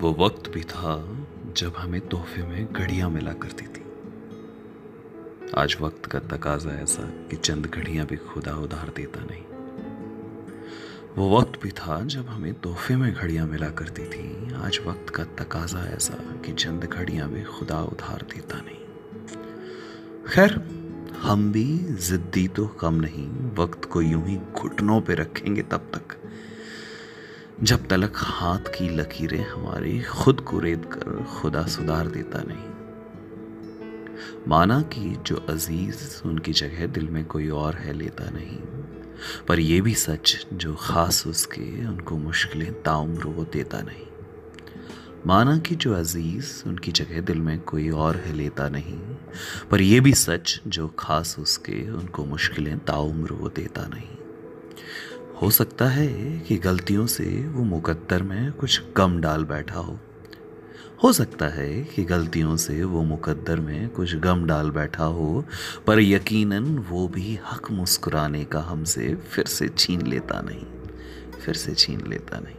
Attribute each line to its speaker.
Speaker 1: वो वक्त भी था जब हमें तोहफे में घड़ियाँ मिला करती थी। आज वक्त का तकाजा ऐसा कि चंद घड़ियाँ भी खुदा उधार देता नहीं। वो वक्त भी था जब हमें तोहफे में घड़ियाँ मिला करती थी। आज वक्त का तकाजा ऐसा कि चंद घड़ियाँ भी खुदा उधार देता नहीं। खैर, हम भी जिद्दी तो कम नहीं, वक्त को यूँ ही घुटनों पे रखेंगे तब तक। जब तलक हाथ की लकीरें हमारी खुद को रेत कर खुदा सुधार देता नहीं। माना कि जो अज़ीज़ उनकी जगह दिल में कोई और है लेता नहीं, पर यह भी सच, जो खास उसके उनको मुश्किलें ताउम्र वो देता नहीं। माना कि जो अज़ीज़ उनकी जगह दिल में कोई और है लेता नहीं, पर यह भी सच, जो खास उसके उनको मुश्किलें ताउम्र वो देता नहीं। हो सकता है कि गलतियों से वो मुकद्दर में कुछ कम डाल बैठा हो। हो सकता है कि गलतियों से वो मुकद्दर में कुछ गम डाल बैठा हो, पर यकीनन वो भी हक मुस्कुराने का हमसे फिर से छीन लेता नहीं, फिर से छीन लेता नहीं।